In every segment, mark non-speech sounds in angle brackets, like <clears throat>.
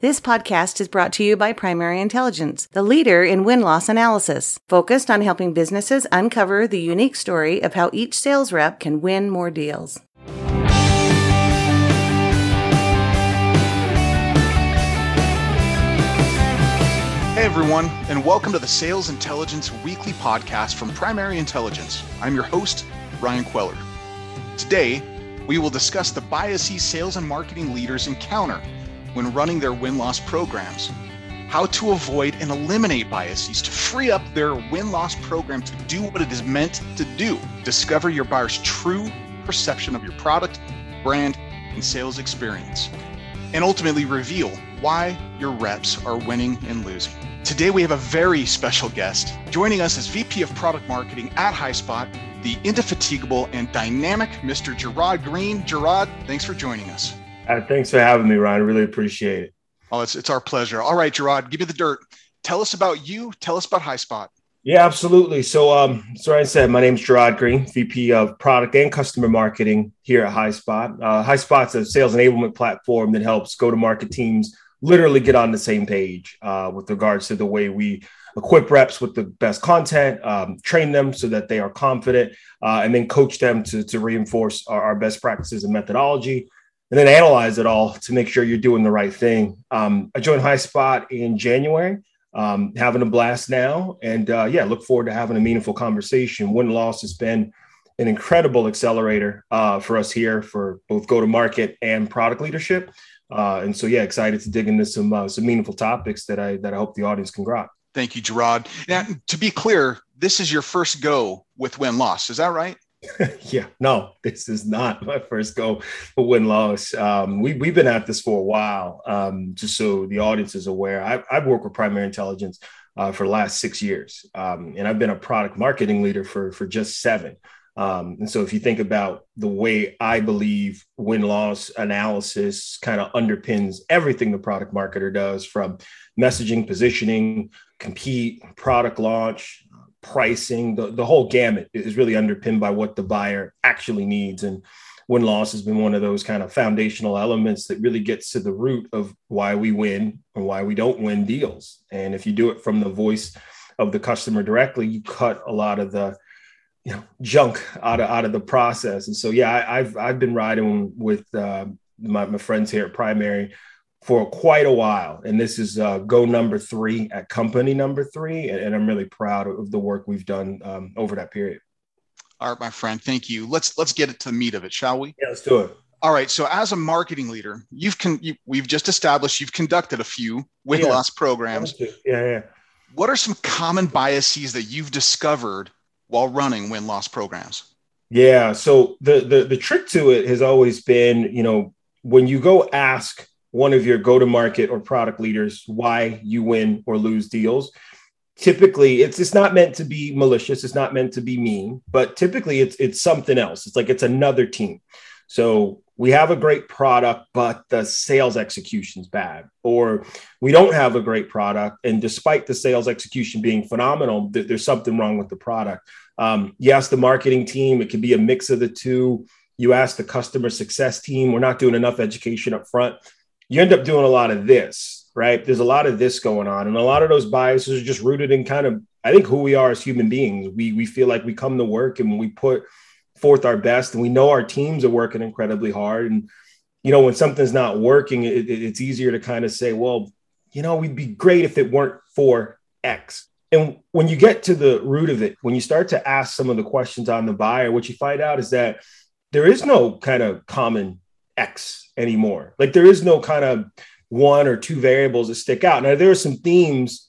This podcast is brought to you by Primary Intelligence, the leader in win loss analysis, focused on helping businesses uncover the unique story of how each sales rep can win more deals. Hey everyone, and welcome to the Sales Intelligence Weekly Podcast from Primary Intelligence. I'm your host, Ryan Queller. Today, we will discuss the biases sales and marketing leaders encounter when running their win loss programs, how to avoid and eliminate biases to free up their win loss program to do what it is meant to do. Discover your buyer's true perception of your product, brand, and sales experience, and ultimately reveal why your reps are winning and losing. Today, we have a very special guest. Joining us is VP of Product Marketing at HighSpot, the indefatigable and dynamic Mr. Gerard Green. Gerard, thanks for joining us. Uh, thanks for having me, Ryan. I really appreciate it. Oh, it's, it's our pleasure. All right, Gerard, give me the dirt. Tell us about you. Tell us about HighSpot. Yeah, absolutely. So, um, so Ryan said, my name is Gerard Green, VP of Product and Customer Marketing here at HighSpot. Uh, HighSpot's a sales enablement platform that helps go-to-market teams literally get on the same page uh, with regards to the way we equip reps with the best content, um, train them so that they are confident, uh, and then coach them to, to reinforce our, our best practices and methodology and then analyze it all to make sure you're doing the right thing. Um, I joined HighSpot in January, um, having a blast now. And uh, yeah, look forward to having a meaningful conversation. Win loss has been an incredible accelerator uh, for us here for both go to market and product leadership. Uh, and so, yeah, excited to dig into some uh, some meaningful topics that I that I hope the audience can grab. Thank you, Gerard. Now, to be clear, this is your first go with win loss. Is that right? <laughs> yeah, no, this is not <laughs> my first go for win loss. Um, we, we've been at this for a while, um, just so the audience is aware. I, I've worked with primary intelligence uh, for the last six years, um, and I've been a product marketing leader for, for just seven. Um, and so, if you think about the way I believe win loss analysis kind of underpins everything the product marketer does from messaging, positioning, compete, product launch, pricing, the, the whole gamut is really underpinned by what the buyer actually needs. And win loss has been one of those kind of foundational elements that really gets to the root of why we win and why we don't win deals. And if you do it from the voice of the customer directly, you cut a lot of the you know junk out of out of the process. And so yeah, I, have I've been riding with uh, my, my friends here at Primary for quite a while. And this is uh, go number three at company number three. And, and I'm really proud of the work we've done um, over that period. All right, my friend. Thank you. Let's let's get to the meat of it, shall we? Yeah, let's do it. All right. So, as a marketing leader, you've con- you, we've just established you've conducted a few win yeah. loss programs. Yeah, yeah. What are some common biases that you've discovered while running win loss programs? Yeah. So the the the trick to it has always been, you know, when you go ask one of your go to market or product leaders why you win or lose deals. Typically it's it's not meant to be malicious. It's not meant to be mean but typically it's it's something else. It's like it's another team. So we have a great product but the sales execution's bad or we don't have a great product. And despite the sales execution being phenomenal th- there's something wrong with the product. Um, yes the marketing team it could be a mix of the two. You ask the customer success team we're not doing enough education up front you end up doing a lot of this, right? There's a lot of this going on. And a lot of those biases are just rooted in kind of, I think, who we are as human beings. We, we feel like we come to work and we put forth our best and we know our teams are working incredibly hard. And, you know, when something's not working, it, it, it's easier to kind of say, well, you know, we'd be great if it weren't for X. And when you get to the root of it, when you start to ask some of the questions on the buyer, what you find out is that there is no kind of common X anymore. Like there is no kind of one or two variables that stick out. Now there are some themes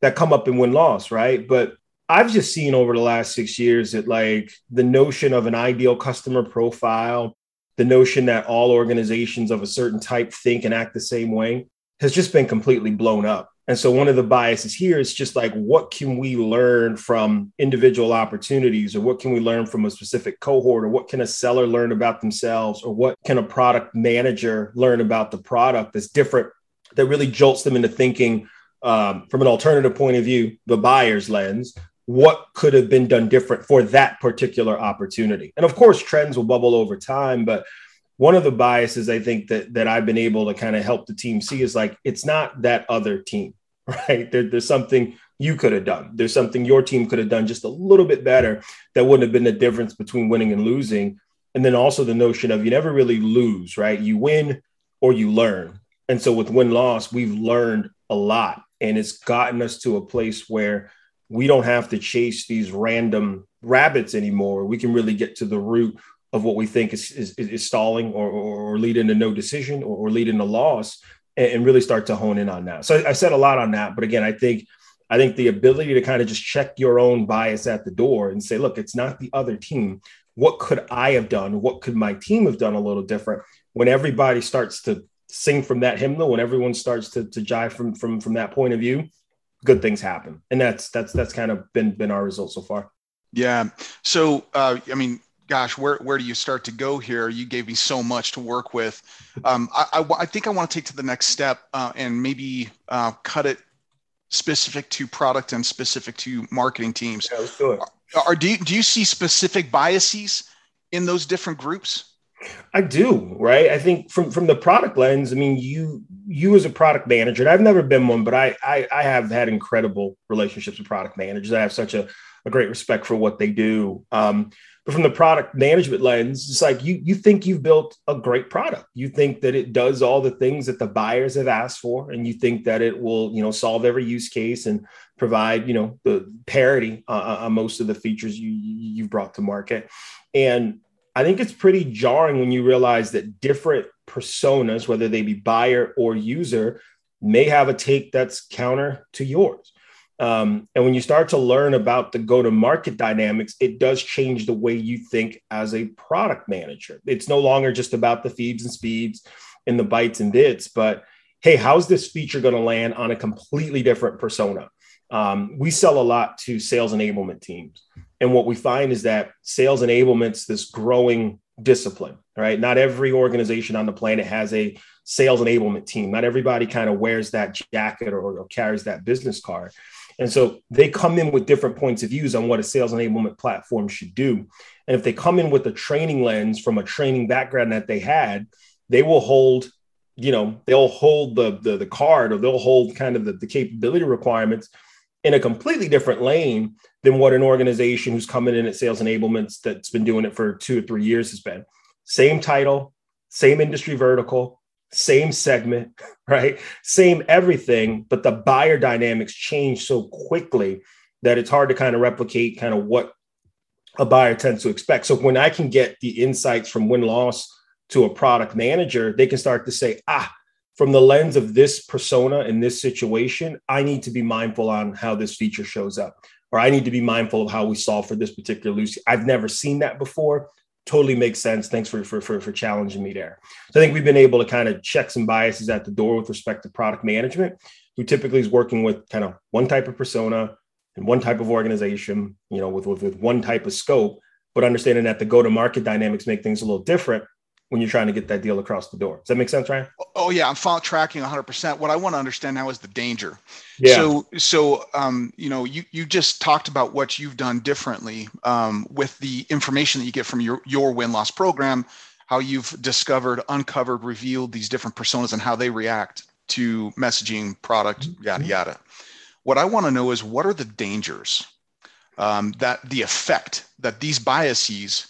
that come up in win loss, right? But I've just seen over the last six years that like the notion of an ideal customer profile, the notion that all organizations of a certain type think and act the same way has just been completely blown up. And so one of the biases here is just like, what can we learn from individual opportunities, or what can we learn from a specific cohort, or what can a seller learn about themselves, or what can a product manager learn about the product that's different, that really jolts them into thinking um, from an alternative point of view, the buyer's lens, what could have been done different for that particular opportunity. And of course, trends will bubble over time, but one of the biases I think that that I've been able to kind of help the team see is like it's not that other team, <laughs> right? There, there's something you could have done. There's something your team could have done just a little bit better that wouldn't have been the difference between winning and losing. And then also the notion of you never really lose, right? You win or you learn. And so with win loss, we've learned a lot and it's gotten us to a place where we don't have to chase these random rabbits anymore. We can really get to the root of what we think is, is, is stalling or, or, leading to no decision or, or leading to loss and, and, really start to hone in on that. So I, I said a lot on that, but again, I think I think the ability to kind of just check your own bias at the door and say, look, it's not the other team. What could I have done? What could my team have done a little different? When everybody starts to sing from that hymnal, when everyone starts to, to jive from, from, from that point of view, good things happen. And that's, that's, that's kind of been, been our result so far. Yeah. So, uh, I mean, gosh, where, where do you start to go here? You gave me so much to work with. Um, I, I, I, think I want to take to the next step uh, and maybe uh, cut it specific to product and specific to marketing teams. Yeah, let's do it. Are, are, do, you, do you see specific biases in those different groups? I do, right? I think from from the product lens, I mean, you you as a product manager, and I've never been one, but I I, I have had incredible relationships with product managers. I have such a, a great respect for what they do. Um, but from the product management lens, it's like you you think you've built a great product. You think that it does all the things that the buyers have asked for, and you think that it will you know solve every use case and provide you know the parity uh, uh on most of the features you you've brought to market. And I think it's pretty jarring when you realize that different personas, whether they be buyer or user, may have a take that's counter to yours. Um, and when you start to learn about the go to market dynamics, it does change the way you think as a product manager. It's no longer just about the feeds and speeds and the bytes and bits, but hey, how's this feature going to land on a completely different persona? Um, we sell a lot to sales enablement teams. And what we find is that sales enablement's this growing discipline, right? Not every organization on the planet has a sales enablement team. Not everybody kind of wears that jacket or, or carries that business card. And so they come in with different points of views on what a sales enablement platform should do. And if they come in with a training lens from a training background that they had, they will hold, you know, they'll hold the the, the card or they'll hold kind of the, the capability requirements in a completely different lane than what an organization who's coming in at sales enablements that's been doing it for two or three years has been. Same title, same industry vertical, same segment, <laughs> right? Same everything, but the buyer dynamics change so quickly that it's hard to kind of replicate kind of what a buyer tends to expect. So when I can get the insights from win loss to a product manager, they can start to say, ah, from the lens of this persona in this situation, I need to be mindful on how this feature shows up, or I need to be mindful of how we solve for this particular Lucy. I've never seen that before totally makes sense. Thanks for, for, for, for challenging me there. So I think we've been able to kind of check some biases at the door with respect to product management, who typically is working with kind of one type of persona and one type of organization, you know, with, with, with one type of scope, but understanding that the go-to-market dynamics make things a little different when you're trying to get that deal across the door. Does that make sense, Ryan? Oh yeah, I'm follow tracking 100%. What I want to understand now is the danger. Yeah. So so um, you know, you you just talked about what you've done differently um, with the information that you get from your your win loss program, how you've discovered, uncovered, revealed these different personas and how they react to messaging, product, mm-hmm. yada yada. What I want to know is what are the dangers um, that the effect that these biases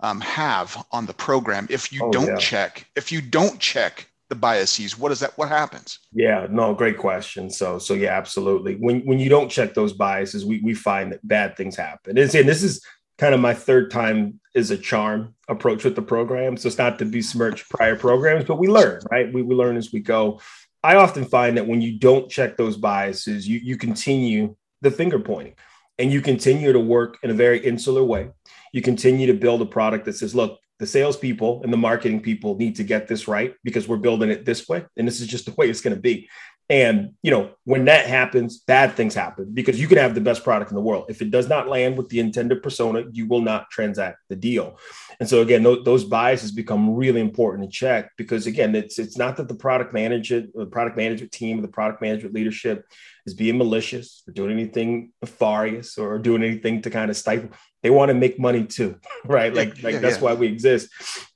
um, have on the program if you oh, don't yeah. check if you don't check the biases what is that what happens? Yeah no great question. So so yeah absolutely. When when you don't check those biases we, we find that bad things happen. And, and this is kind of my third time is a charm approach with the program. So it's not to besmirch prior programs but we learn right? We, we learn as we go. I often find that when you don't check those biases you you continue the finger pointing and you continue to work in a very insular way you continue to build a product that says, look, the salespeople and the marketing people need to get this right because we're building it this way. And this is just the way it's going to be. And you know, when that happens, bad things happen because you can have the best product in the world. If it does not land with the intended persona, you will not transact the deal. And so again, th- those biases become really important to check because again, it's it's not that the product manager, the product management team, or the product management leadership is being malicious or doing anything nefarious or doing anything to kind of stifle. They want to make money too, <laughs> right? Like, like yeah, that's yeah. why we exist.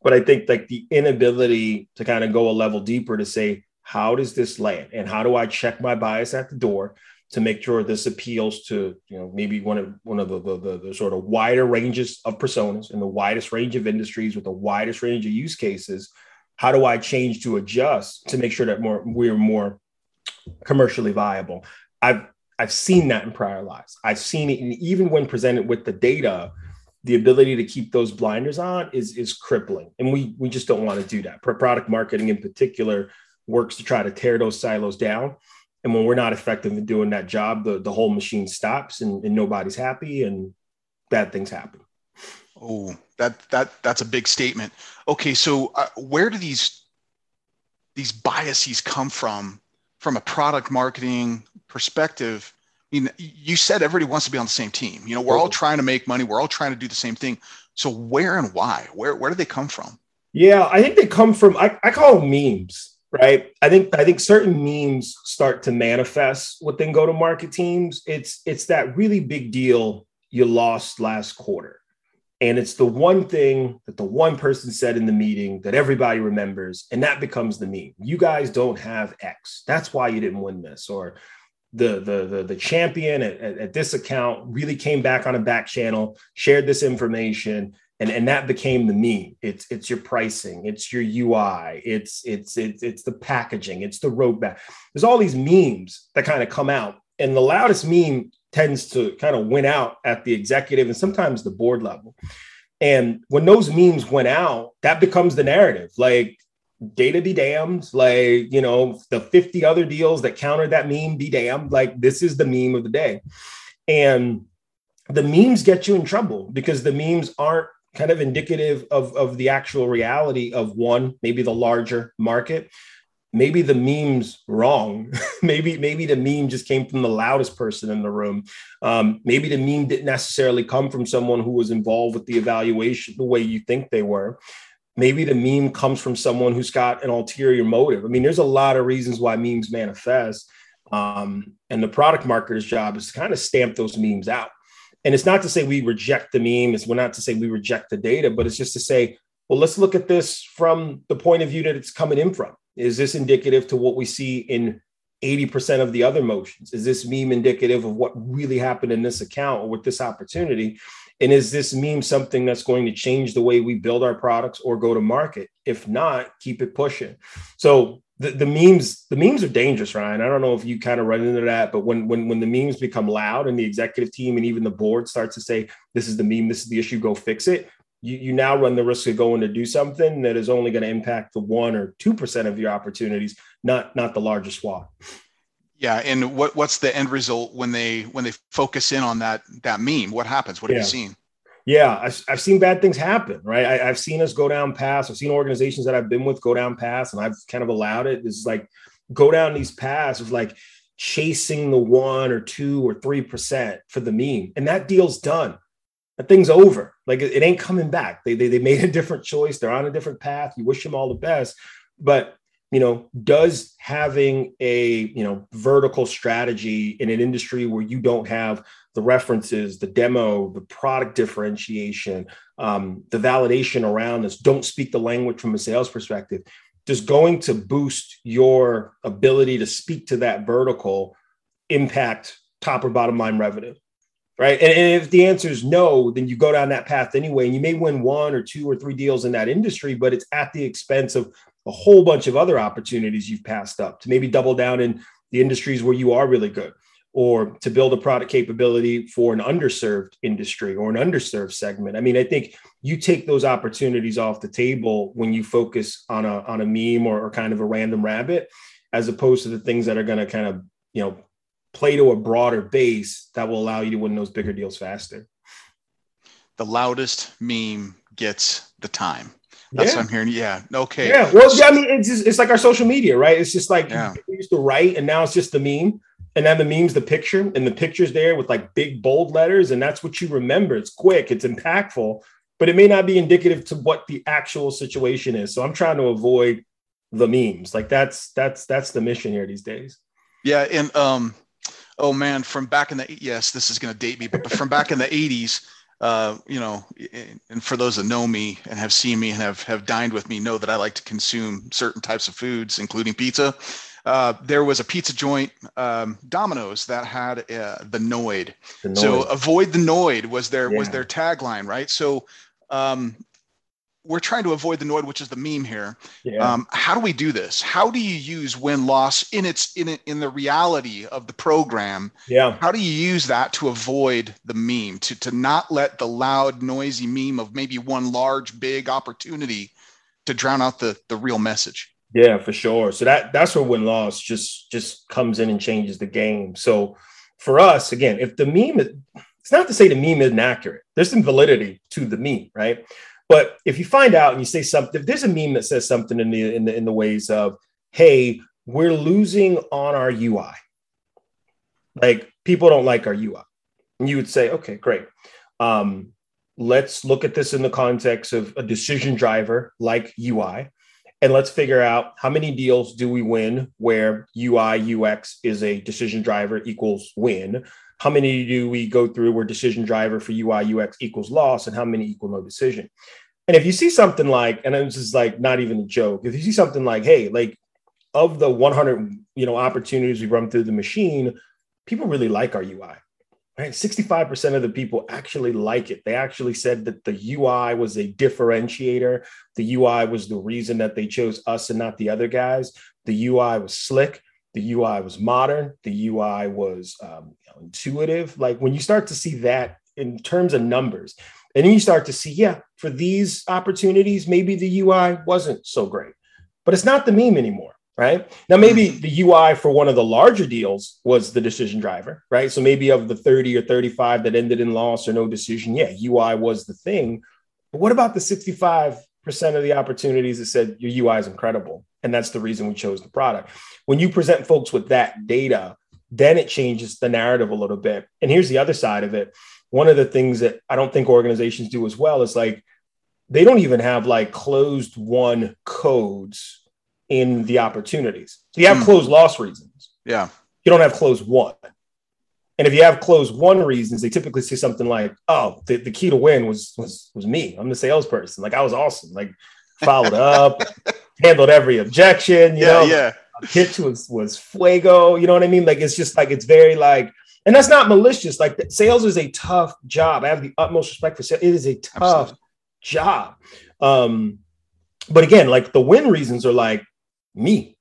But I think like the inability to kind of go a level deeper to say, how does this land and how do i check my bias at the door to make sure this appeals to you know maybe one of one of the, the, the, the sort of wider ranges of personas and the widest range of industries with the widest range of use cases how do i change to adjust to make sure that more we're more commercially viable i've i've seen that in prior lives i've seen it and even when presented with the data the ability to keep those blinders on is is crippling and we we just don't want to do that product marketing in particular works to try to tear those silos down. And when we're not effective in doing that job, the, the whole machine stops and, and nobody's happy and bad things happen. Oh, that that that's a big statement. Okay, so uh, where do these these biases come from from a product marketing perspective? I mean, you said everybody wants to be on the same team. You know, we're all trying to make money. We're all trying to do the same thing. So where and why? Where where do they come from? Yeah, I think they come from I, I call them memes right? I think I think certain memes start to manifest within go to market teams. It's it's that really big deal you lost last quarter. And it's the one thing that the one person said in the meeting that everybody remembers, and that becomes the meme. You guys don't have X. That's why you didn't win this. Or the the the, the champion at, at, at this account really came back on a back channel, shared this information, and and that became the meme it's it's your pricing it's your ui it's it's it's it's the packaging it's the roadmap there's all these memes that kind of come out and the loudest meme tends to kind of win out at the executive and sometimes the board level. And when those memes went out that becomes the narrative. Like data be damned. Like you know the 50 other deals that countered that meme be damned. Like this is the meme of the day. And the memes get you in trouble because the memes aren't kind of indicative of, of the actual reality of one, maybe the larger market. Maybe the meme's wrong. <laughs> maybe maybe the meme just came from the loudest person in the room. Um, maybe the meme didn't necessarily come from someone who was involved with the evaluation the way you think they were. Maybe the meme comes from someone who's got an ulterior motive. I mean, there's a lot of reasons why memes manifest. Um, and the product marketer's job is to kind of stamp those memes out and it's not to say we reject the meme it's we're not to say we reject the data but it's just to say well let's look at this from the point of view that it's coming in from is this indicative to what we see in 80% of the other motions? Is this meme indicative of what really happened in this account or with this opportunity? And is this meme something that's going to change the way we build our products or go to market? If not keep it pushing. So the, the memes the memes are dangerous ryan. I don't know if you kind of run into that but when when when the memes become loud and the executive team and even the board starts to say this is the meme this is the issue go fix it you, you now run the risk of going to do something that is only going to impact the one or two percent of your opportunities not not the largest swath yeah and what what's the end result when they when they focus in on that that meme what happens what have yeah. you seen yeah, I've, I've seen bad things happen, right? I, have seen us go down paths. I've seen organizations that I've been with go down paths, and I've kind of allowed it. It's like go down these paths of like chasing the one or two or three percent for the meme, and that deal's done. That thing's over. Like it, ain't coming back. They, they they made a different choice. They're on a different path. You wish them all the best, but you know, does having a you know vertical strategy in an industry where you don't have the references, the demo, the product differentiation, um, the validation around this, don't speak the language from a sales perspective, just going to boost your ability to speak to that vertical impact top or bottom line revenue? Right. And, and if the answer is no, then you go down that path anyway. And you may win one or two or three deals in that industry, but it's at the expense of a whole bunch of other opportunities you've passed up to maybe double down in the industries where you are really good or to build a product capability for an underserved industry or an underserved segment. I mean, I think you take those opportunities off the table when you focus on a on a meme or, or kind of a random rabbit, as opposed to the things that are going to kind of you know play to a broader base that will allow you to win those bigger deals faster. The loudest meme gets the time. That's yeah. what I'm hearing. Yeah. Okay. Yeah. Well, yeah, I mean, it's just, it's like our social media, right? It's just like yeah. we used to write, and now it's just the meme, and then the meme's the picture, and the picture's there with like big bold letters, and that's what you remember. It's quick, it's impactful, but it may not be indicative to what the actual situation is. So I'm trying to avoid the memes. Like that's that's that's the mission here these days. Yeah, and um, oh man, from back in the yes, this is going to date me, but from back in the '80s uh, you know, and for those that know me and have seen me and have have dined with me, know that I like to consume certain types of foods, including pizza. Uh, there was a pizza joint, um, Domino's, that had uh, the Noid. the Noid. So avoid the Noid was their yeah. was their tagline, right? So um, we're trying to avoid the Noid, which is the meme here. Yeah. Um, how do we do this? How do you use win loss in its in it in the reality of the program? Yeah. How do you use that to avoid the meme to to not let the loud, noisy meme of maybe one large, big opportunity to drown out the the real message? Yeah, for sure. So that that's where win loss just just comes in and changes the game. So for us, again, if the meme, it's not to say the meme isn't accurate. There's some validity to the meme, right? But if you find out and you say something, if there's a meme that says something in the in the in the ways of, "Hey, we're losing on our UI," like people don't like our UI, and you would say, "Okay, great. Um, let's look at this in the context of a decision driver like UI." and let's figure out how many deals do we win where UI UX is a decision driver equals win how many do we go through where decision driver for UI UX equals loss, and how many equal no decision? And if you see something like, and this is like not even a joke, if you see something like, hey, like of the 100 you know opportunities we run through the machine, people really like our UI. Right, 65% of the people actually like it. They actually said that the UI was a differentiator. The UI was the reason that they chose us and not the other guys. The UI was slick. The UI was modern. The UI was um, intuitive. Like when you start to see that in terms of numbers, and then you start to see, yeah, for these opportunities, maybe the UI wasn't so great, but it's not the meme anymore, right? Now, maybe mm-hmm. the UI for one of the larger deals was the decision driver, right? So maybe of the 30 or 35 that ended in loss or no decision, yeah, UI was the thing. But what about the 65% of the opportunities that said your UI is incredible? And that's the reason we chose the product. When you present folks with that data, then it changes the narrative a little bit. And here's the other side of it. One of the things that I don't think organizations do as well is like they don't even have like closed won codes in the opportunities. So you have mm. closed loss reasons. Yeah. You don't have closed won. And if you have closed won reasons, they typically say something like, "Oh, the, the key to win was was was me. I'm the salesperson. Like I was awesome. Like followed up, <laughs> handled every objection. You yeah, know, yeah. Pitch was was fuego. You know what I mean? Like it's just like it's very like, and that's not malicious. Like sales is a tough job. I have the utmost respect for sales. It is a tough Absolutely. job. Um, but again, like the win reasons are like me,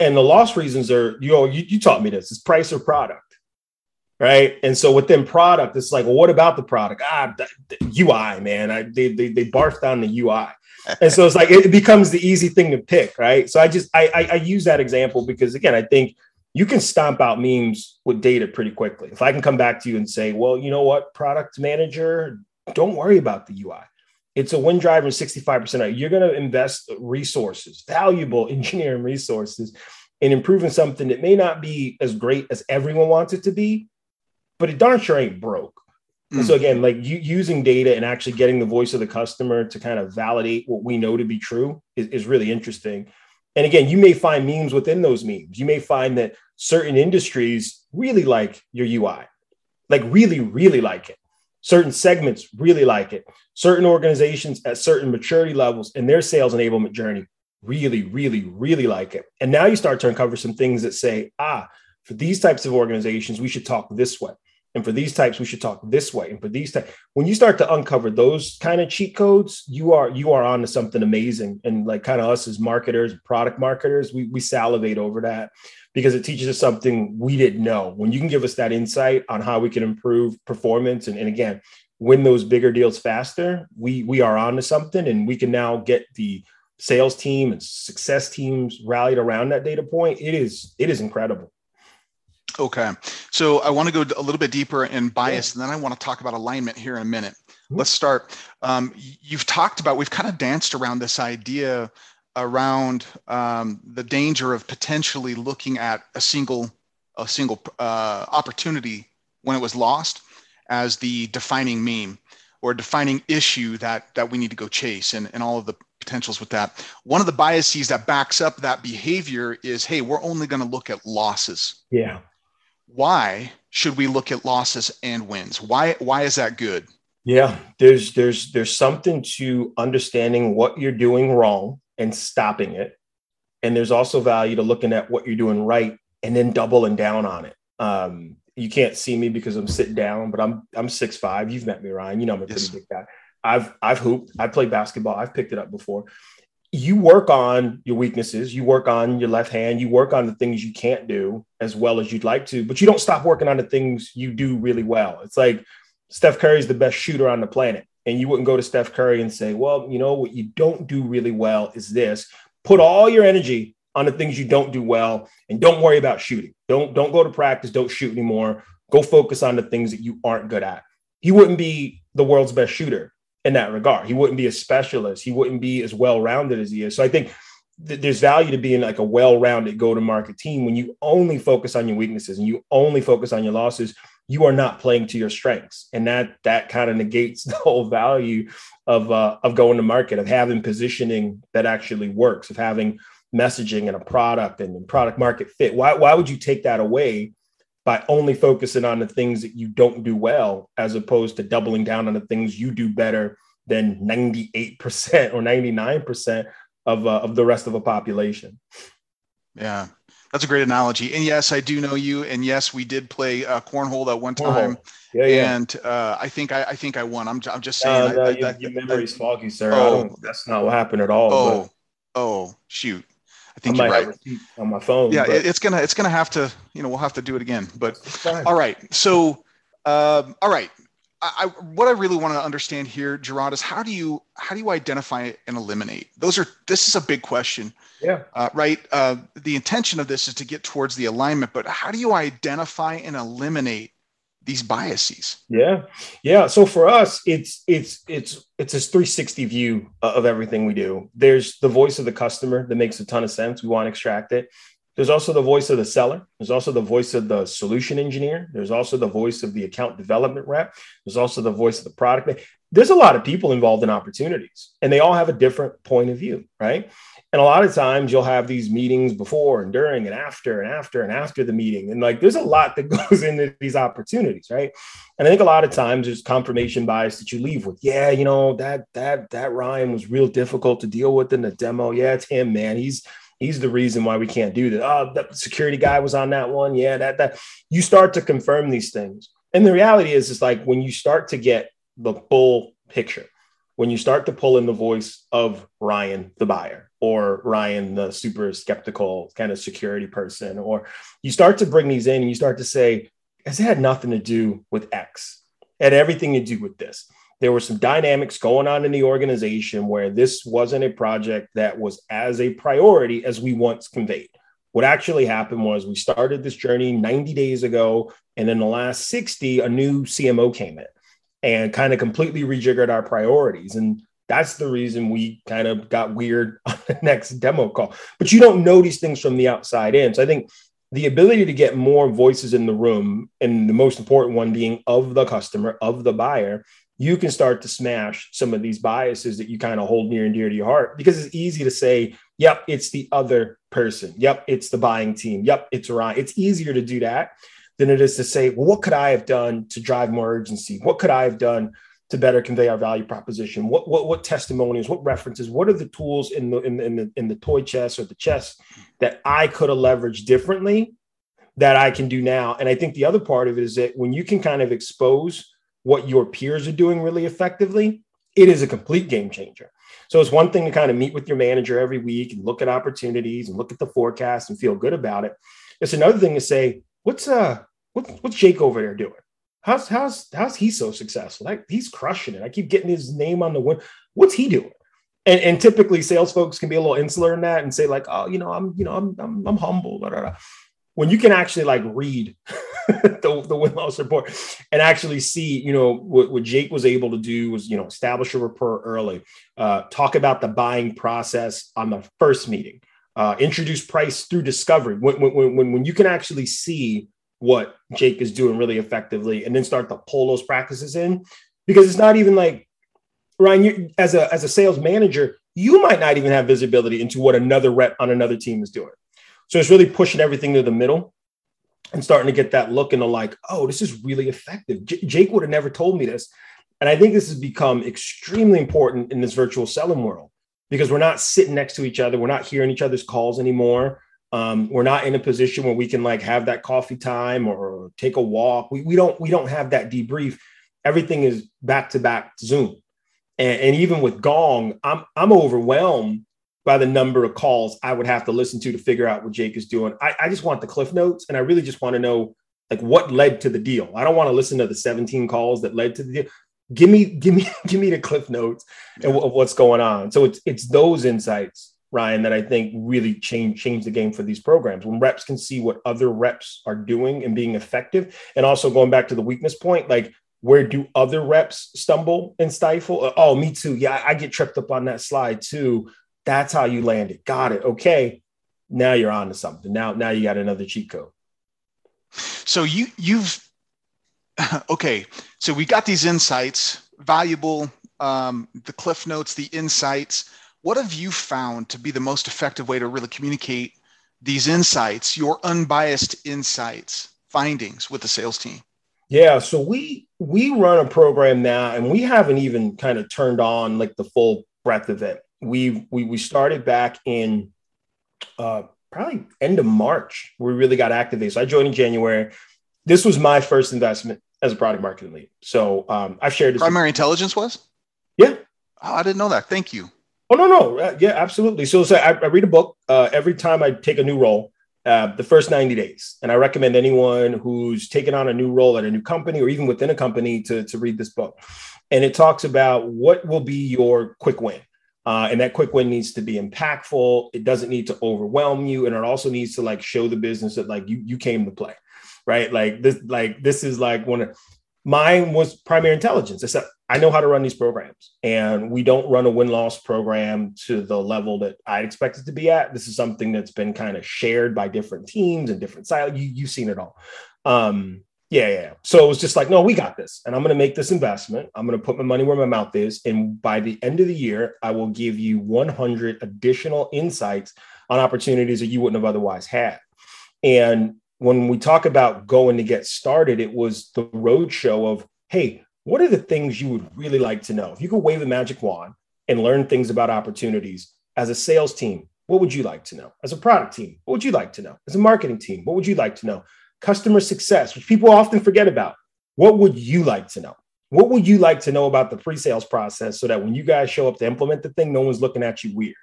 and the loss reasons are you know you, you taught me this. It's price or product right? And so within product, it's like, well, what about the product? Ah, the, the UI, man. I, they, they they barf down the UI and so it's like it becomes the easy thing to pick, right? So I just I, I, I use that example because again, I think you can stomp out memes with data pretty quickly. If I can come back to you and say, well, you know what, product manager, don't worry about the UI. It's a win driver 65%. You're going to invest resources, valuable <laughs> engineering resources in improving something that may not be as great as everyone wants it to be, but it darn sure ain't broke. Mm. So again, like you, using data and actually getting the voice of the customer to kind of validate what we know to be true is, is really interesting. And again, you may find memes within those memes. You may find that certain industries really like your UI, like really, really like it. Certain segments really like it. Certain organizations at certain maturity levels in their sales enablement journey really, really, really like it. And now you start to uncover some things that say, ah, for these types of organizations, we should talk this way. And for these types, we should talk this way. And for these types, when you start to uncover those kind of cheat codes, you are you are on to something amazing. And like kind of us as marketers, product marketers, we we salivate over that because it teaches us something we didn't know. When you can give us that insight on how we can improve performance and, and again win those bigger deals faster, we we are on to something and we can now get the sales team and success teams rallied around that data point. It is it is incredible. Okay. So I want to go a little bit deeper in bias, yeah. and then I want to talk about alignment here in a minute. let's start. Um, you've talked about, we've kind of danced around this idea around um, the danger of potentially looking at a single a single uh, opportunity when it was lost as the defining meme or defining issue that that we need to go chase and, and all of the potentials with that. One of the biases that backs up that behavior is, hey, we're only going to look at losses. Yeah. Why should we look at losses and wins? Why why is that good? Yeah, there's there's there's something to understanding what you're doing wrong and stopping it. And there's also value to looking at what you're doing right and then doubling down on it. Um, you can't see me because I'm sitting down, but I'm I'm six five. You've met me, Ryan. You know I'm a yes. pretty big guy. I've I've hooped. I played basketball. I've picked it up before. You work on your weaknesses. You work on your left hand. You work on the things you can't do as well as you'd like to, but you don't stop working on the things you do really well. It's like Steph Curry's the best shooter on the planet, and you wouldn't go to Steph Curry and say, "Well, you know what you don't do really well is this." Put all your energy on the things you don't do well and don't worry about shooting. Don't don't go to practice, don't shoot anymore. Go focus on the things that you aren't good at. He wouldn't be the world's best shooter in that regard. He wouldn't be a specialist. He wouldn't be as well-rounded as he is. So I think th- there's value to being like a well-rounded go-to-market team when you only focus on your weaknesses and you only focus on your losses you are not playing to your strengths and that that kind of negates <laughs> the whole value of uh, of going to market of having positioning that actually works of having messaging and a product and product market fit. Why, why would you take that away by only focusing on the things that you don't do well, as opposed to doubling down on the things you do better than 98% or 99% of, uh, of the rest of a population? Yeah, that's a great analogy. And yes, I do know you. And yes, we did play uh, cornhole that one time. Yeah, yeah. And uh, I think I, I think I won. I'm, I'm just saying. No, I, I, your, your memory's foggy, sir. Oh, that's not what happened at all. Oh, but. oh, shoot. I think I you're right. on my phone. Yeah, but... it's gonna it's gonna have to you know we'll have to do it again. But all right, so um, all right. I, what I really want to understand here, Gerard, is how do you how do you identify and eliminate? Those are this is a big question. Yeah. Uh, right. Uh, the intention of this is to get towards the alignment, but how do you identify and eliminate these biases. Yeah. Yeah. So for us it's it's it's it's a 360 view of everything we do. There's the voice of the customer that makes a ton of sense. We want to extract it. There's also the voice of the seller. There's also the voice of the solution engineer. There's also the voice of the account development rep. There's also the voice of the product there's a lot of people involved in opportunities and they all have a different point of view right and a lot of times you'll have these meetings before and during and after and after and after the meeting. And like there's a lot that <laughs> goes into these opportunities, right? And I think a lot of times there's confirmation bias that you leave with. Yeah, you know, that that that Ryan was real difficult to deal with in the demo. Yeah, it's him, man. He's he's the reason why we can't do that. Oh, that security guy was on that one. Yeah, that that you start to confirm these things. And the reality is, it's like when you start to get the full picture, when you start to pull in the voice of Ryan, the buyer, or Ryan, the super skeptical kind of security person, or you start to bring these in and you start to say, has it had nothing to do with X? Had everything to do with this. There were some dynamics going on in the organization where this wasn't a project that was as a priority as we once conveyed. What actually happened was we started this journey 90 days ago, and in the last 60, a new CMO came in and kind of completely rejiggered our priorities. And that's the reason we kind of got weird <laughs> on the next demo call. But you don't know these things from the outside in. So I think the ability to get more voices in the room, and the most important one being of the customer, of the buyer, you can start to smash some of these biases that you kind of hold near and dear to your heart because it's easy to say, yep, it's the other person. Yep, it's the buying team. Yep, it's Ryan. It's easier to do that than it is to say, well, what could I have done to drive more urgency? What could I have done to better convey our value proposition? What what, what testimonials? What references? What are the tools in the in, in the in the toy chest or the chest that I could have leveraged differently that I can do now? And I think the other part of it is that when you can kind of expose what your peers are doing really effectively, it is a complete game changer. So it's one thing to kind of meet with your manager every week and look at opportunities and look at the forecast and feel good about it. It's another thing to say, what's uh what's what's Jake over there doing? How's how's how's he so successful? Like he's crushing it. I keep getting his name on the win. What's he doing? And, and typically sales folks can be a little insular in that and say like, oh, you know, I'm you know I'm I'm, I'm humble. Blah, blah, blah. When you can actually like read <laughs> the, the win loss report and actually see, you know, what, what, Jake was able to do was, you know, establish a rapport early, uh, talk about the buying process on the first meeting, uh, introduce price through discovery. When, when, when, when you can actually see what Jake is doing really effectively and then start to pull those practices in because it's not even like Ryan, you, as a as a sales manager, you might not even have visibility into what another rep on another team is doing. So it's really pushing everything to the middle and starting to get that look into like, oh, this is really effective. J- Jake would have never told me this. And I think this has become extremely important in this virtual selling world because we're not sitting next to each other. We're not hearing each other's calls anymore. Um, we're not in a position where we can like have that coffee time or take a walk. We, we don't we don't have that debrief. Everything is back to back Zoom. And, and even with Gong, I'm I'm overwhelmed by the number of calls I would have to listen to to figure out what Jake is doing. I, I just want the cliff notes, and I really just want to know like what led to the deal. I don't want to listen to the 17 calls that led to the deal. Give me, give me, <laughs> give me the cliff notes yeah. of, of what's going on. So it's it's those insights, Ryan, that I think really change change the game for these programs. When reps can see what other reps are doing and being effective, and also going back to the weakness point, like where do other reps stumble and stifle? Oh, me too. Yeah, I get tripped up on that slide too. That's how you land it. Got it. Okay. Now you're on to something. Now, now you got another cheat code. So you you've <laughs> okay. So we got these insights, valuable, um, the cliff notes, the insights. What have you found to be the most effective way to really communicate these insights, your unbiased insights, findings with the sales team? Yeah, so we we run a program now, and we haven't even kind of turned on like the full breadth of it we we we started back in uh, probably end of March. We really got activated. So I joined in January. This was my first investment as a product marketing lead. So um, I've shared this. Primary with- intelligence was. Yeah. Oh, I didn't know that. Thank you. Oh no no uh, yeah absolutely. So, so I, I read a book uh, every time I take a new role. Uh, the first 90 days. And I recommend anyone who's taken on a new role at a new company or even within a company to, to read this book. And it talks about what will be your quick win. Uh, and that quick win needs to be impactful. It doesn't need to overwhelm you, and it also needs to like show the business that like you you came to play, right? Like this like this is like one of mine was primary intelligence. Except I know how to run these programs, and we don't run a win loss program to the level that I'd expect it to be at. This is something that's been kind of shared by different teams and different silos. You you've seen it all. Um, yeah, yeah. So it was just like, no, we got this. And I'm going to make this investment. I'm going to put my money where my mouth is. And by the end of the year, I will give you 100 additional insights on opportunities that you wouldn't have otherwise had. And when we talk about going to get started, it was the roadshow of, hey, what are the things you would really like to know? If you could wave a magic wand and learn things about opportunities as a sales team, what would you like to know? As a product team, what would you like to know? As a marketing team, what would you like to know? customer success, which people often forget about. What would you like to know? What would you like to know about the pre sales process so that when you guys show up to implement the thing, no one's looking at you weird?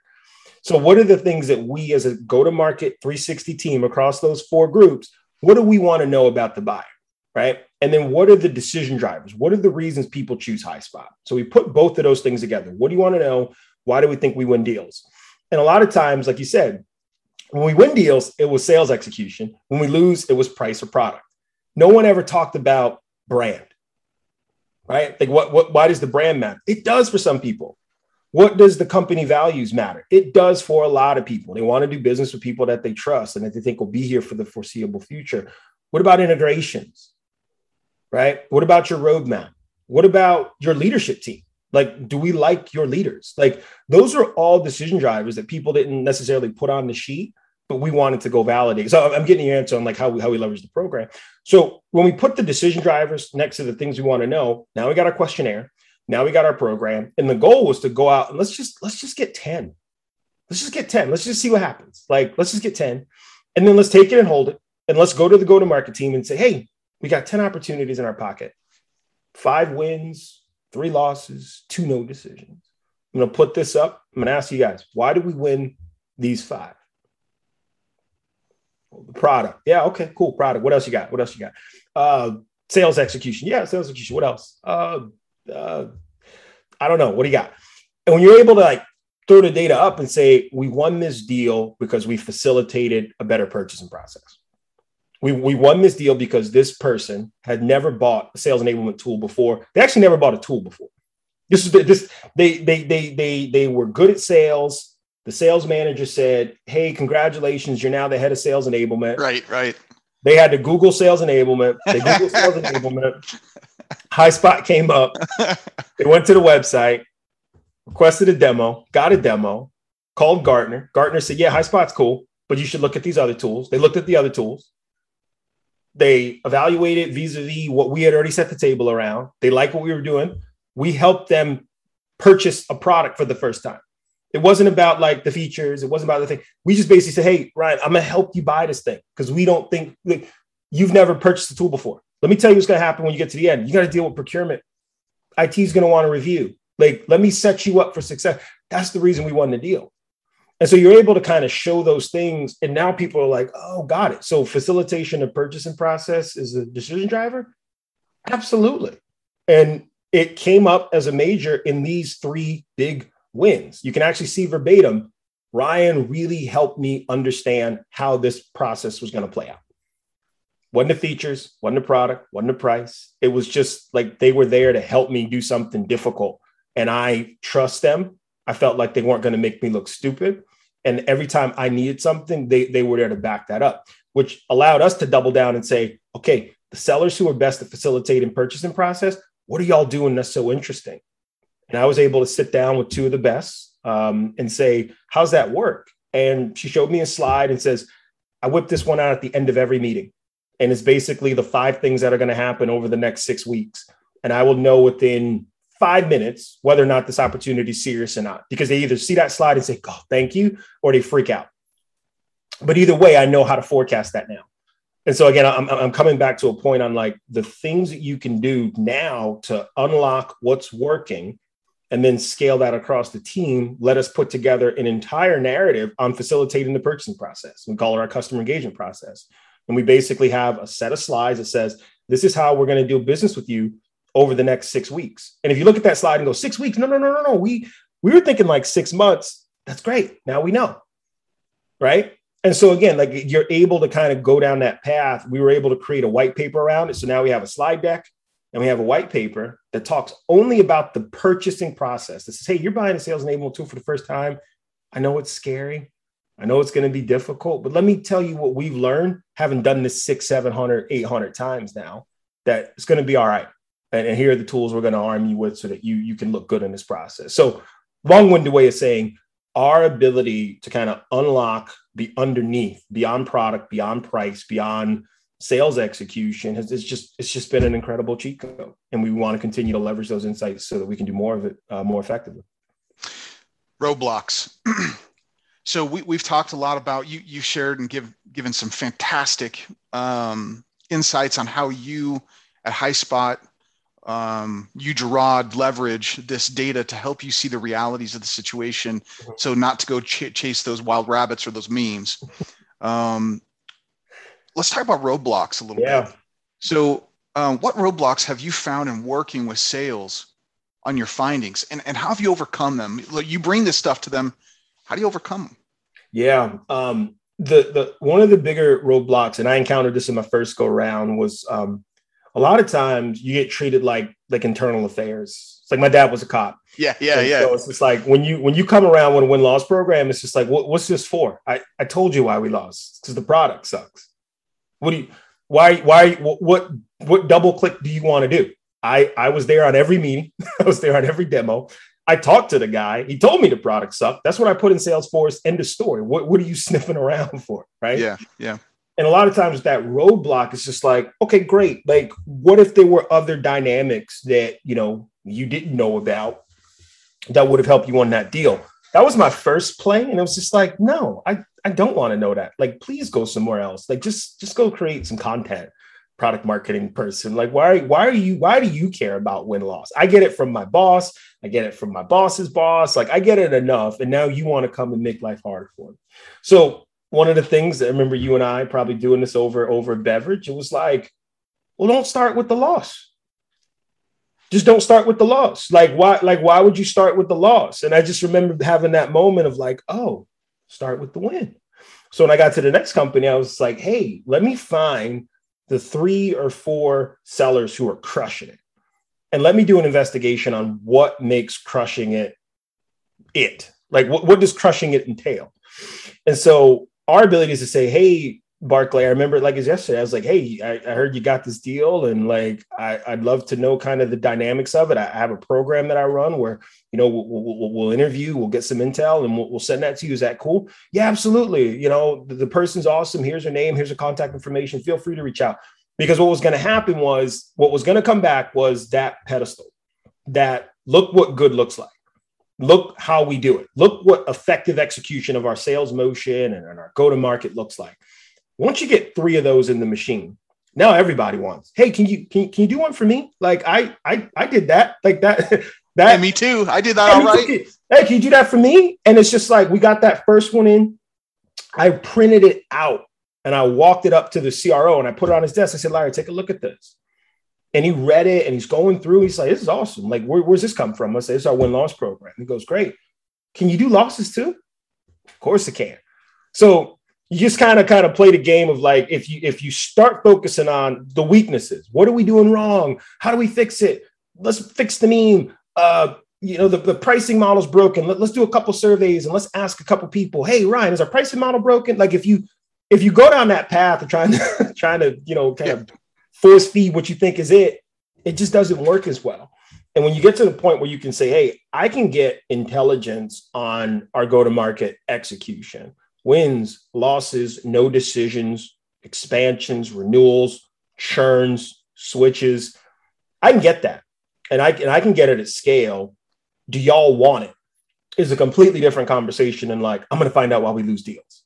So, what are the things that we as a go to market 360 team across those four groups, what do we want to know about the buyer? Right. And then what are the decision drivers? What are the reasons people choose Highspot? So, we put both of those things together. What do you want to know? Why do we think we win deals? And a lot of times, like you said, when we win deals, it was sales execution. When we lose, it was price or product. No one ever talked about brand, right? Like, what, what, why does the brand matter? It does for some people. What does the company values matter? It does for a lot of people. They want to do business with people that they trust and that they think will be here for the foreseeable future. What about integrations, right? What about your roadmap? What about your leadership team? Like, do we like your leaders? Like, those are all decision drivers that people didn't necessarily put on the sheet, but we wanted to go validate. So I'm getting your answer on like how we, how we leverage the program. So when we put the decision drivers next to the things we want to know, now we got our questionnaire, now we got our program, and the goal was to go out and let's just let's just get 10. Let's just get 10. Let's just see what happens. Like let's just get 10. And then let's take it and hold it. And let's go to the go-to-market team and say, hey, we got 10 opportunities in our pocket. Five wins, three losses, two no decisions. I'm going to put this up. I'm going to ask you guys, why did we win these five? The product. Yeah. Okay. Cool. Product. What else you got? What else you got? Uh, sales execution. Yeah. Sales execution. What else? Uh, uh, I don't know. What do you got? And when you're able to like throw the data up and say, we won this deal because we facilitated a better purchasing process. We, we won this deal because this person had never bought a sales enablement tool before. They actually never bought a tool before. This is this they they they they they were good at sales. The sales manager said, "Hey, congratulations, you're now the head of sales enablement." Right, right. They had to Google sales enablement. They Google <laughs> sales enablement. HighSpot came up. They went to the website, requested a demo, got a demo, called Gartner. Gartner said, "Yeah, HighSpot's cool, but you should look at these other tools." They looked at the other tools. They evaluated vis-a-vis what we had already set the table around. They liked what we were doing. We helped them purchase a product for the first time. It wasn't about like the features. It wasn't about the thing. We just basically said, "Hey, Ryan, I'm gonna help you buy this thing because we don't think like, you've never purchased a tool before. Let me tell you what's gonna happen when you get to the end. You got to deal with procurement. IT is gonna want to review. Like, let me set you up for success. That's the reason we won the deal. And so you're able to kind of show those things. And now people are like, oh, got it. So facilitation of purchasing process is a decision driver? Absolutely. And it came up as a major in these three big wins. You can actually see verbatim, Ryan really helped me understand how this process was going to play out. Wasn't the features, wasn't the product, wasn't the price. It was just like they were there to help me do something difficult. And I trust them. I felt like they weren't going to make me look stupid. And every time I needed something, they, they were there to back that up, which allowed us to double down and say, okay, the sellers who are best at facilitating purchasing process, what are y'all doing that's so interesting? And I was able to sit down with two of the best um, and say, how's that work? And she showed me a slide and says, I whip this one out at the end of every meeting. And it's basically the five things that are going to happen over the next six weeks. And I will know within five minutes whether or not this opportunity is serious or not, because they either see that slide and say, "Oh, thank you," or they freak out. But either way, I know how to forecast that now. And so again, I'm, I'm coming back to a point on like the things that you can do now to unlock what's working and then scale that across the team. Let us put together an entire narrative on facilitating the purchasing process. We call it our customer engagement process. And we basically have a set of slides that says, this is how we're going to do business with you over the next six weeks. And if you look at that slide and go, six weeks, no, no, no, no, no. We we were thinking like six months. That's great. Now we know. Right. And so again, like you're able to kind of go down that path. We were able to create a white paper around it. So now we have a slide deck and we have a white paper that talks only about the purchasing process. That says, hey, you're buying a sales enablement tool for the first time. I know it's scary. I know it's going to be difficult, but let me tell you what we've learned having done this six, 700, 800 times now, that it's going to be all right and, and here are the tools we're going to arm you with so that you you can look good in this process. So long-winded way of saying our ability to kind of unlock the underneath beyond product beyond price beyond sales execution has it's just it's just been an incredible cheat code. And we want to continue to leverage those insights so that we can do more of it uh, more effectively. Roadblocks <clears throat> so we, we've talked a lot about you you shared and give given some fantastic um, insights on how you at HighSpot um, you Gerard leverage this data to help you see the realities of the situation. Mm-hmm. so not to go ch- chase those wild rabbits or those memes. <laughs> Um, let's talk about roadblocks a little yeah. bit so um, what roadblocks have you found in working with sales on your findings? And, and how have you overcome them? You bring this stuff to them. How do you overcome them? Yeah um, the, the one of the bigger roadblocks and i encountered this in my first go round was um, a lot of times you get treated like like internal affairs. It's like my dad was a cop. Yeah, yeah, and yeah. So it's just like when you when you come around with a win loss program, it's just like what, what's this for? I I told you why we lost because the product sucks. What do you why why what what double click do you want to do? I I was there on every meeting. <laughs> I was there on every demo. I talked to the guy. He told me the product sucked. That's what I put in Salesforce. End of story. What, what are you <laughs> sniffing around for? Right. Yeah. Yeah. And a lot of times that roadblock is just like, okay, great. Like, what if there were other dynamics that, you know, you didn't know about that would have helped you on that deal? That was my first play. And it was just like, no, I, I don't want to know that. Like, please go somewhere else. Like, just, just go create some content product marketing person. Like, why, why are you, why do you care about win loss? I get it from my boss. I get it from my boss's boss. Like, I get it enough. And now you want to come and make life hard for me. So one of the things that I remember you and I probably doing this over over beverage, it was like, well, don't start with the loss. Just don't start with the loss. Like why, like why would you start with the loss? And I just remember having that moment of like, oh, start with the win. So when I got to the next company, I was like, hey, let me find the three or four sellers who are crushing it. And let me do an investigation on what makes crushing it it. Like, what, what does crushing it entail? And so our ability is to say, hey, Barclay, I remember like as yesterday, I was like, hey, I, I, heard you got this deal, and like I, would love to know kind of the dynamics of it. I have a program that I run where you know we'll, we'll, we'll interview, we'll get some intel, and we'll, we'll, send that to you. Is that cool? Yeah, absolutely. You know, the, the person's awesome. Here's her name. Here's her contact information. Feel free to reach out. Because what was going to happen was what was going to come back was that pedestal. That look what good looks like look how we do it look what effective execution of our sales motion and our go to market looks like once you get three of those in the machine, now everybody wants. Hey, can you can, can you do one for me? Like I I I did that. Like that <laughs> that me too. I did that all right. Hey, can you do that for me? And it's just like we got that first one in. I printed it out and I walked it up to the CRO and I put it on his desk. I said, Larry, take a look at this. And he read it and he's going through. He's like, this is awesome. Like, where, where's this come from? I say, it's our win loss program. He goes, great. Can you do losses too? Of course it can. So you just kind of kind of play the game of like if you if you start focusing on the weaknesses what are we doing wrong how do we fix it let's fix the meme uh you know the, the pricing model's broken Let, us do a couple surveys and let's ask a couple people hey ryan is our pricing model broken like if you if you go down that path of trying to <laughs> trying to you know kind yeah. of force feed what you think is it it just doesn't work as well and when you get to the point where you can say hey i can get intelligence on our go to market execution wins, losses, no decisions, expansions, renewals, churns, switches. I can get that. And I, and I can get it at scale. Do y'all want it? Is a completely different conversation and like, I'm going to find out why we lose deals.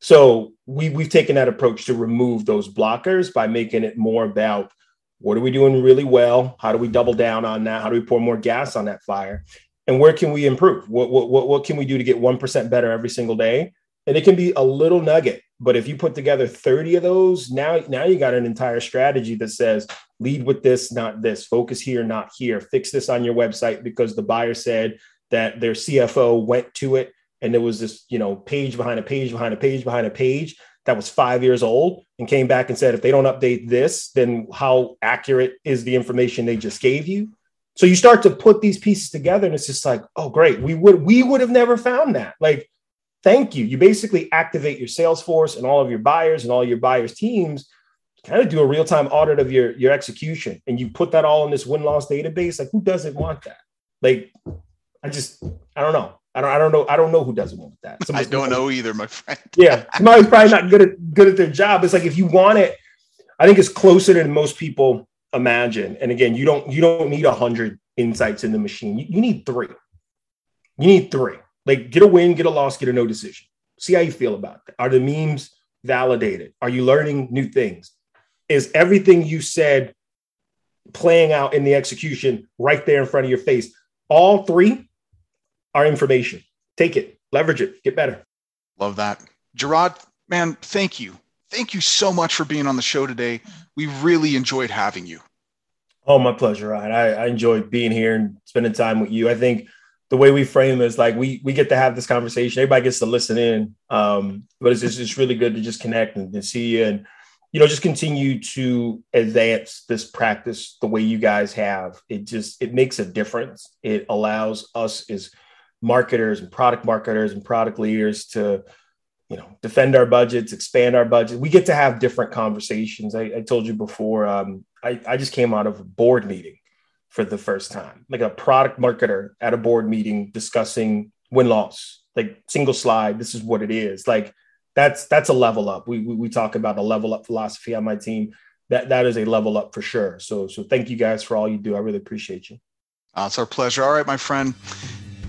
So we, we've taken that approach to remove those blockers by making it more about what are we doing really well? How do we double down on that? How do we pour more gas on that fire? And where can we improve? What, what, what, what can we do to get 1% better every single day? and it can be a little nugget but if you put together 30 of those now now you got an entire strategy that says lead with this not this focus here not here fix this on your website because the buyer said that their cfo went to it and there was this you know page behind a page behind a page behind a page that was five years old and came back and said if they don't update this then how accurate is the information they just gave you? So you start to put these pieces together and it's just like oh great. We would we would have never found that. Like thank you. You basically activate your sales force and all of your buyers and all your buyers teams kind of do a real-time audit of your your execution. And you put that all in this win-loss database. Like who doesn't want that? Like i just i don't know i don't i don't know i don't know who doesn't want that Somebody's i don't know either my friend <laughs> yeah somebody's probably not good at good at their job it's like if you want it i think it's closer than most people imagine and again you don't you don't need a hundred insights in the machine you, you need three you need three like get a win, get a loss, get a no decision. See how you feel about it. Are the memes validated? Are you learning new things? Is everything you said playing out in the execution right there in front of your face? All three are information. Take it, leverage it, get better. Love that. Gerard, man, thank you. Thank you so much for being on the show today. We really enjoyed having you. Oh, my pleasure, Ryan. I, I enjoyed being here and spending time with you. I think the way we frame is like we we get to have this conversation. Everybody gets to listen in, um, but it's just it's really good to just connect and, and see you and you know just continue to advance this practice the way you guys have. It just it makes a difference. It allows us as marketers and product marketers and product leaders to you know defend our budgets expand our budget we get to have different conversations i, I told you before um, I, I just came out of a board meeting for the first time, like a product marketer at a board meeting discussing win loss, like single slide. This is what it is. Like that's that's a level up. We, we, we talk about a level up philosophy on my team. That that is a level up for sure. So so thank you guys for all you do. I really appreciate you. Uh, it's our pleasure. All right, my friend,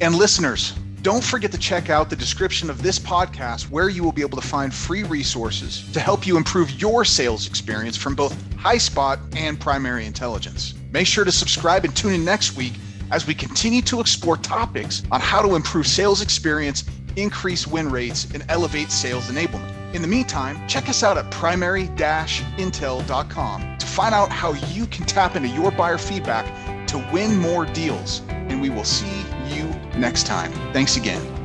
and listeners. Don't forget to check out the description of this podcast where you will be able to find free resources to help you improve your sales experience from both HighSpot and Primary Intelligence. Make sure to subscribe and tune in next week as we continue to explore topics on how to improve sales experience, increase win rates, and elevate sales enablement. In the meantime, check us out at primary-intel.com to find out how you can tap into your buyer feedback to win more deals. And we will see you next time. Thanks again.